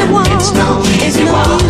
It's no easy one.